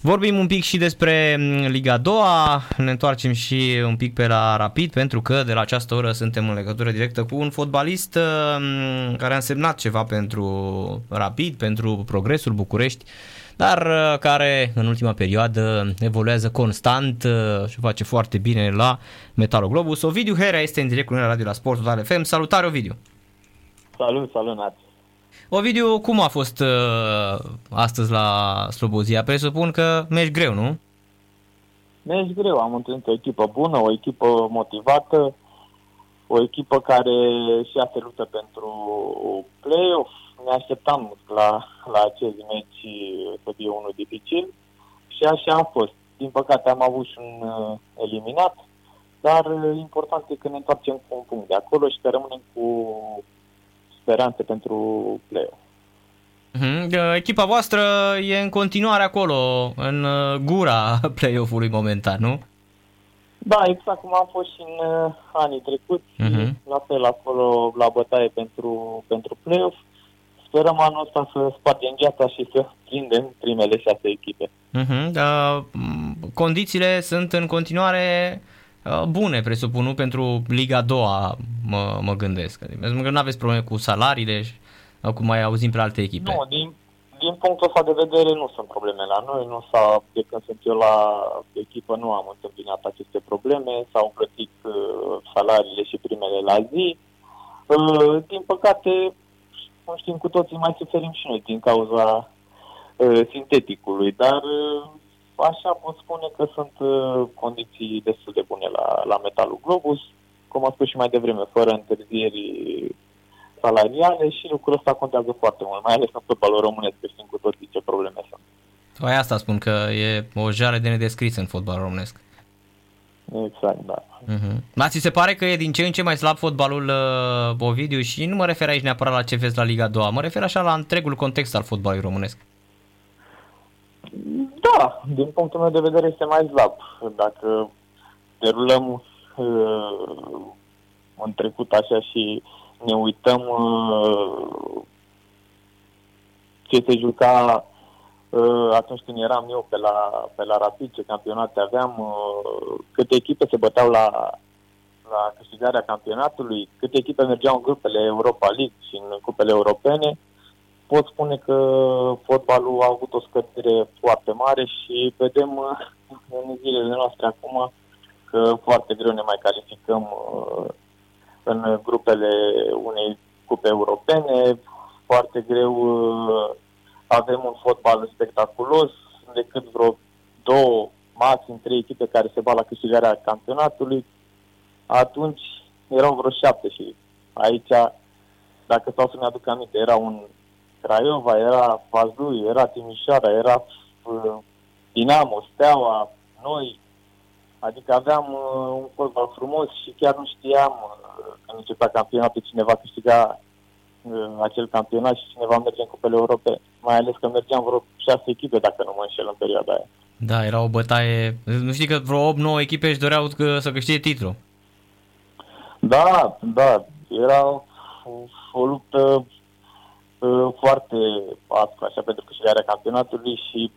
Vorbim un pic și despre mm, Liga 2, ne întoarcem și un pic pe la Rapid, pentru că de la această oră suntem în legătură directă cu un fotbalist mm, care a însemnat ceva pentru Rapid, pentru progresul București, dar uh, care în ultima perioadă evoluează constant uh, și face foarte bine la Metalul Globus. Ovidiu Herea este în direct cu noi la radio la Sport Total FM. Salutare Ovidiu! Salut, salut Nați! Ovidiu, cum a fost uh, astăzi la Slobozia? Presupun că mergi greu, nu? Mergi greu, am întâlnit o echipă bună, o echipă motivată, o echipă care și a se luptă pentru play-off. Ne așteptam la, la acest meci să fie unul dificil și așa a fost. Din păcate am avut și un uh, eliminat, dar uh, important e că ne întoarcem cu un punct de acolo și că rămânem cu speranțe pentru play-off. Uh-huh. Echipa voastră e în continuare acolo, în uh, gura play-off-ului momentan, nu? Da, exact cum am fost și în uh, anii trecuți, uh-huh. la fel acolo la bătaie pentru, pentru play-off. Sperăm anul ăsta să spargem gheața și să prindem primele șase echipe. Uh-huh. Uh, condițiile sunt în continuare Uh, bune, presupun, nu pentru Liga 2 mă, mă gândesc. Adică că nu aveți probleme cu salariile, cum mai auzim pe alte echipe. Nu, din, din punctul ăsta de vedere nu sunt probleme la noi. Nu s-a, de când sunt eu la echipă nu am întâmpinat aceste probleme, s-au plătit uh, salariile și primele la zi. Uh, din păcate, cum știm cu toții, mai suferim și noi din cauza uh, sinteticului, dar uh, așa pot spune că sunt uh, condiții destul de bune la, la metalul Globus, cum am spus și mai devreme, fără întârzieri salariale și lucrul ăsta contează foarte mult, mai ales în fotbalul românesc, că știm cu toții ce probleme sunt. Păi asta spun, că e o jare de nedescris în fotbalul românesc. Exact, da. Uh-huh. Dar ți se pare că e din ce în ce mai slab fotbalul uh, Ovidiu și nu mă refer aici neapărat la ce vezi la Liga 2, mă refer așa la întregul context al fotbalului românesc. Da, din punctul meu de vedere este mai slab. Dacă derulăm uh, în trecut așa și ne uităm uh, ce se juca uh, atunci când eram eu pe la, pe la Rapid, ce campionate aveam, uh, câte echipe se băteau la, la câștigarea campionatului, câte echipe mergeau în grupele Europa League și în cupele europene, pot spune că fotbalul a avut o scădere foarte mare și vedem uh, în zilele noastre acum că foarte greu ne mai calificăm uh, în grupele unei cupe europene, foarte greu uh, avem un fotbal spectaculos, decât vreo două, maxim trei echipe care se bat la câștigarea campionatului, atunci erau vreo șapte și aici, dacă stau să-mi aduc aminte, era un Craiova, era Vaslui, era Timișoara, era uh, Dinamo, Steaua, noi. Adică aveam uh, un fotbal frumos și chiar nu știam uh, când începea campionatul cine va câștiga uh, acel campionat și cine va merge în cupele europene. Mai ales că mergeam vreo șase echipe, dacă nu mă înșel, în perioada aia. Da, era o bătaie. Nu știi că vreo 8-9 echipe își doreau că, să câștige titlul. Da, da. Era o, o luptă Uh, foarte aspru, așa, pentru câștigarea campionatului și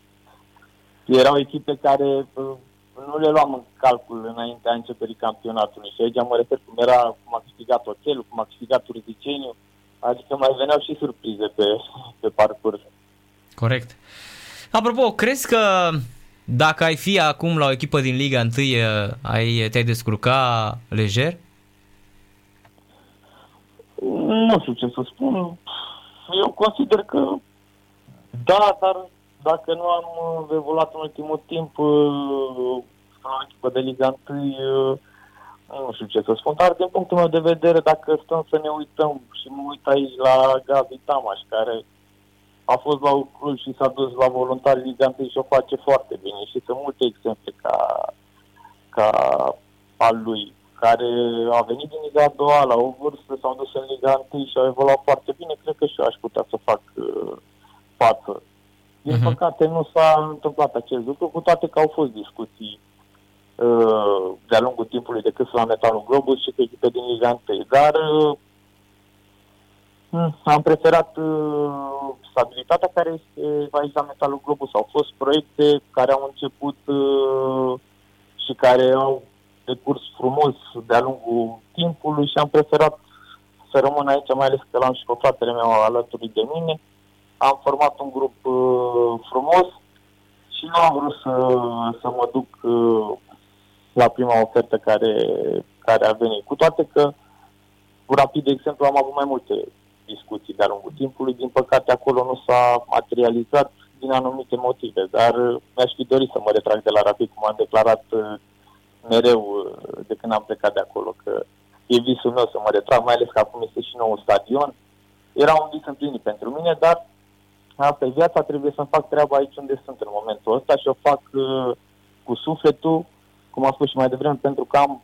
erau echipe care uh, nu le luam în calcul înaintea începerii campionatului. Și aici mă refer cum era, cum a câștigat Oțelul, cum a câștigat Urziceniu, adică mai veneau și surprize pe, pe parcurs. Corect. Apropo, crezi că dacă ai fi acum la o echipă din Liga 1, ai, te-ai descurca lejer? Nu știu ce să spun eu consider că da, dar dacă nu am uh, evoluat în ultimul timp uh, în echipă de Liga 1, uh, nu știu ce să spun, dar din punctul meu de vedere, dacă stăm să ne uităm și mă uit aici la Gabi Tamaș, care a fost la club și s-a dus la voluntari Liga 1 și o face foarte bine și sunt multe exemple ca, ca al lui care a venit din Liga a doua la o vârstă, s-au dus în Liga 1 și au evoluat foarte bine, cred că și eu aș putea să fac uh, față. Din uh-huh. păcate nu s-a întâmplat acest lucru, cu toate că au fost discuții uh, de-a lungul timpului decât la Metalul Globus și cu echipe din Liga 1. Dar uh, Hmm, am preferat uh, stabilitatea care este aici la Metalul Globus. Au fost proiecte care au început uh, și care au decurs frumos de-a lungul timpului și am preferat să rămân aici, mai ales că l-am și pe fratele meu alături de mine. Am format un grup uh, frumos și nu am vrut să, să mă duc uh, la prima ofertă care, care a venit. Cu toate că, cu rapid, de exemplu, am avut mai multe discuții de-a lungul timpului. Din păcate, acolo nu s-a materializat din anumite motive, dar uh, mi-aș fi dorit să mă retrag de la Rapid, cum am declarat uh, mereu uh, de când am plecat de acolo, că e visul meu să mă retrag, mai ales că acum este și nou stadion. Era un vis împlinit pentru mine, dar asta e viața, trebuie să-mi fac treaba aici unde sunt în momentul ăsta și o fac uh, cu sufletul, cum am spus și mai devreme, pentru că am,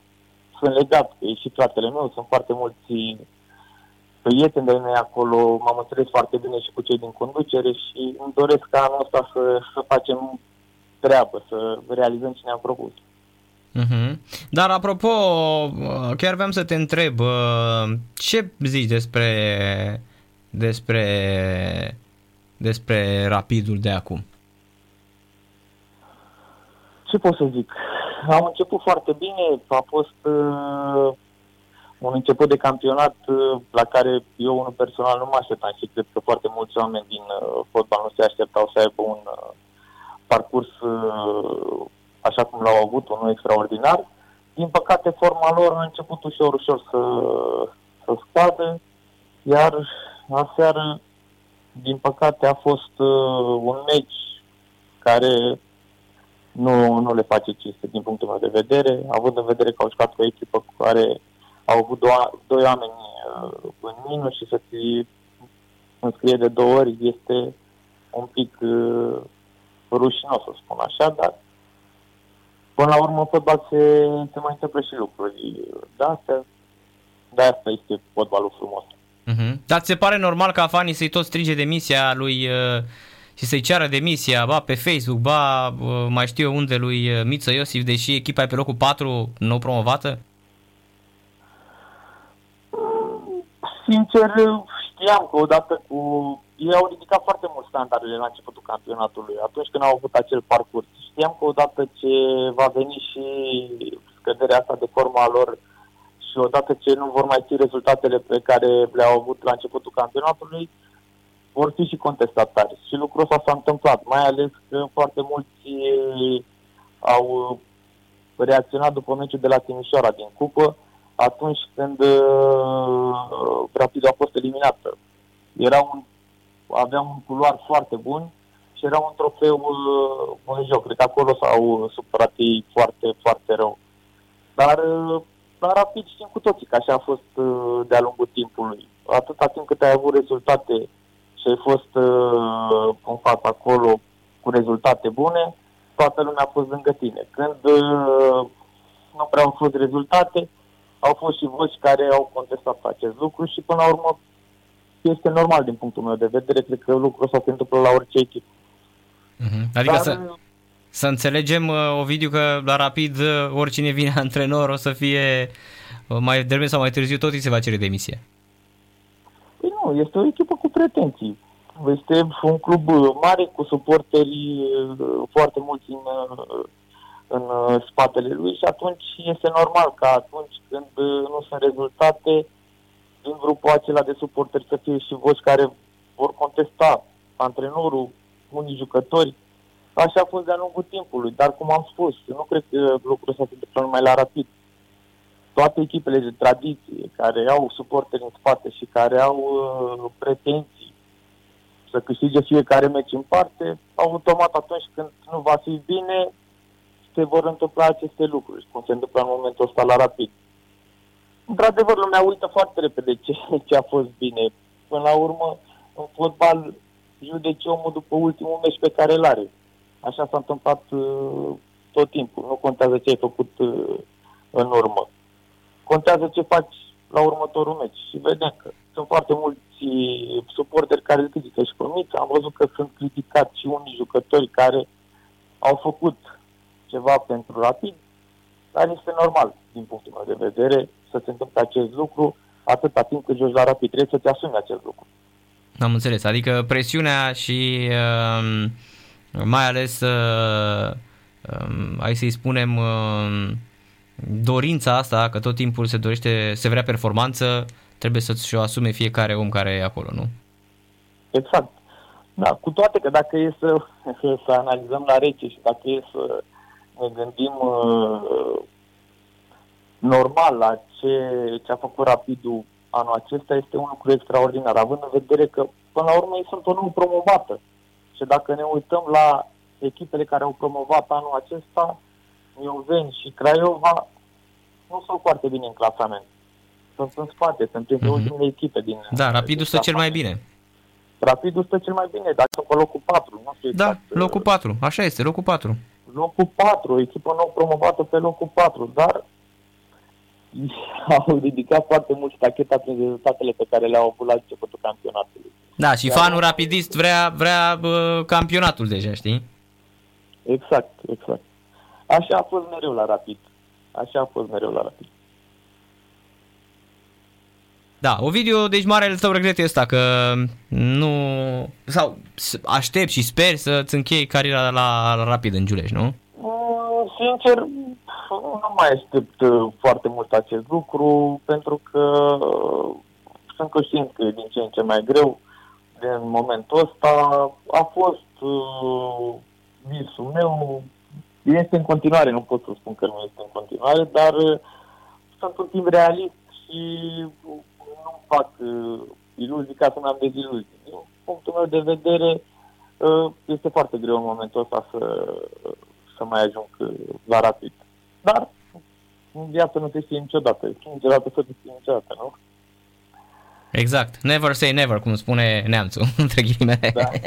sunt legat, e și fratele meu, sunt foarte mulți prieteni de mei acolo, m-am înțeles foarte bine și cu cei din conducere și îmi doresc ca anul ăsta să, să facem treabă, să realizăm ce ne-am propus. Uh-huh. Dar apropo, chiar vreau să te întreb, ce zici despre despre despre rapidul de acum? Ce pot să zic? Am început foarte bine, a fost uh, un început de campionat uh, la care eu unul personal nu mă așteptam și cred că foarte mulți oameni din uh, fotbal nu se așteptau să aibă un uh, parcurs uh, așa cum l-au avut, unul extraordinar. Din păcate, forma lor a început ușor, ușor să, să scadă, iar aseară, din păcate, a fost uh, un meci care nu, nu le face cinste din punctul meu de vedere, având în vedere că au jucat cu o echipă cu care au avut doi, doi oameni uh, în minus și să ți înscrie de două ori este un pic uh, rușinos, să spun așa, dar Până la urmă, fotbal se, se mai întâmplă și lucruri. De asta, de asta este fotbalul frumos. Uh-huh. Dar ți se pare normal ca fanii să-i tot strige demisia lui uh, și să-i ceară demisia, ba pe Facebook, ba uh, mai știu eu unde lui uh, Miță Iosif, deși echipa e pe locul 4 nou promovată? Sincer, știam că odată cu ei au ridicat foarte mult standardele la începutul campionatului, atunci când au avut acel parcurs. Știam că odată ce va veni și scăderea asta de forma lor și odată ce nu vor mai fi rezultatele pe care le-au avut la începutul campionatului, vor fi și contestatari. Și lucrul ăsta s-a întâmplat, mai ales că foarte mulți au reacționat după meciul de la Timișoara din cupă, atunci când uh, Rapid a fost eliminată. Era un avea un culoar foarte bun și era un trofeu uh, în joc. Cred că acolo s-au supărat ei foarte, foarte rău. Dar uh, la rapid știm cu toții că așa a fost uh, de-a lungul timpului. Atâta timp cât ai avut rezultate și ai fost uh, în față acolo cu rezultate bune, toată lumea a fost lângă tine. Când uh, nu prea au fost rezultate, au fost și voci care au contestat acest lucru și până la urmă este normal din punctul meu de vedere. Cred că lucrul ăsta se întâmplă la orice echipă. Uh-huh. Adică Dar, să, să înțelegem, uh, Ovidiu, că la Rapid uh, oricine vine antrenor o să fie uh, mai devreme sau mai târziu tot îi se va cere demisia. Păi nu, este o echipă cu pretenții. Este un club mare cu suporteri foarte mulți în, în spatele lui și atunci este normal că atunci când nu sunt rezultate, din grupul acela de suporteri să fie și voci care vor contesta antrenorul, unii jucători. Așa a fost de-a lungul timpului, dar cum am spus, nu cred că lucrul ăsta se întâmplă numai la rapid. Toate echipele de tradiție care au suporteri în spate și care au uh, pretenții să câștige fiecare meci în parte, automat atunci când nu va fi bine, se vor întâmpla aceste lucruri, cum se întâmplă în momentul ăsta la rapid într-adevăr, lumea uită foarte repede ce, ce a fost bine. Până la urmă, în fotbal, judeci omul după ultimul meci pe care îl are. Așa s-a întâmplat uh, tot timpul. Nu contează ce ai făcut uh, în urmă. Contează ce faci la următorul meci. Și vedem că sunt foarte mulți suporteri care îl critică și pe mici. Am văzut că sunt criticați și unii jucători care au făcut ceva pentru rapid, dar este normal din punctul meu de vedere să se întâmple acest lucru. atâta timp cât joci la rapid. Trebuie să-ți asumi acest lucru. Am înțeles. Adică presiunea și uh, mai ales, uh, uh, hai să-i spunem, uh, dorința asta, că tot timpul se dorește, se vrea performanță, trebuie să-și o asume fiecare om care e acolo, nu? Exact. Da, cu toate că dacă e să, să analizăm la rece și dacă e să ne gândim uh, normal la ce, ce a făcut Rapidul anul acesta, este un lucru extraordinar, având în vedere că, până la urmă, ei sunt o nouă promovată. Și dacă ne uităm la echipele care au promovat anul acesta, Mioveni și Craiova, nu sunt foarte bine în clasament. Sunt în spate, sunt printre mm-hmm. ultimele echipe din... Da, Rapidul stă cel mai bine. Rapidul stă cel mai bine, dar sunt pe locul 4, nu știu Da, exact. locul 4, așa este, locul 4. Locul 4, o echipă nou promovată pe locul 4, dar au ridicat foarte mult stacheta prin rezultatele pe care le-au avut la începutul campionatului. Da, și Iar- fanul rapidist vrea, vrea bă, campionatul deja, știi? Exact, exact. Așa a fost mereu la Rapid. Așa a fost mereu la Rapid. Da, Ovidiu, deci marele tău regret este ăsta că nu... sau s- aștept și sper să-ți închei cariera la, la Rapid în Giulești, nu? Mm, Sincer, nu mai aștept uh, foarte mult acest lucru, pentru că uh, sunt conștient că e din ce în ce mai greu. În momentul ăsta a fost uh, visul meu, este în continuare, nu pot să spun că nu este în continuare, dar uh, sunt un timp realist și nu fac uh, iluzii ca să nu am deziluzii. Din punctul meu de vedere, uh, este foarte greu în momentul ăsta să, să mai ajung uh, la rapid. Dar în viață nu te știe niciodată. Niciodată să te știe niciodată, nu? Exact. Never say never, cum spune neamțul, între ghilimele. Da.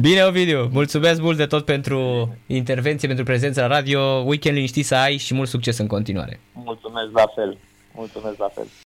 Bine, Ovidiu, mulțumesc mult de tot pentru intervenție, pentru prezența la radio. Weekend liniștit să ai și mult succes în continuare. Mulțumesc la fel. Mulțumesc la fel.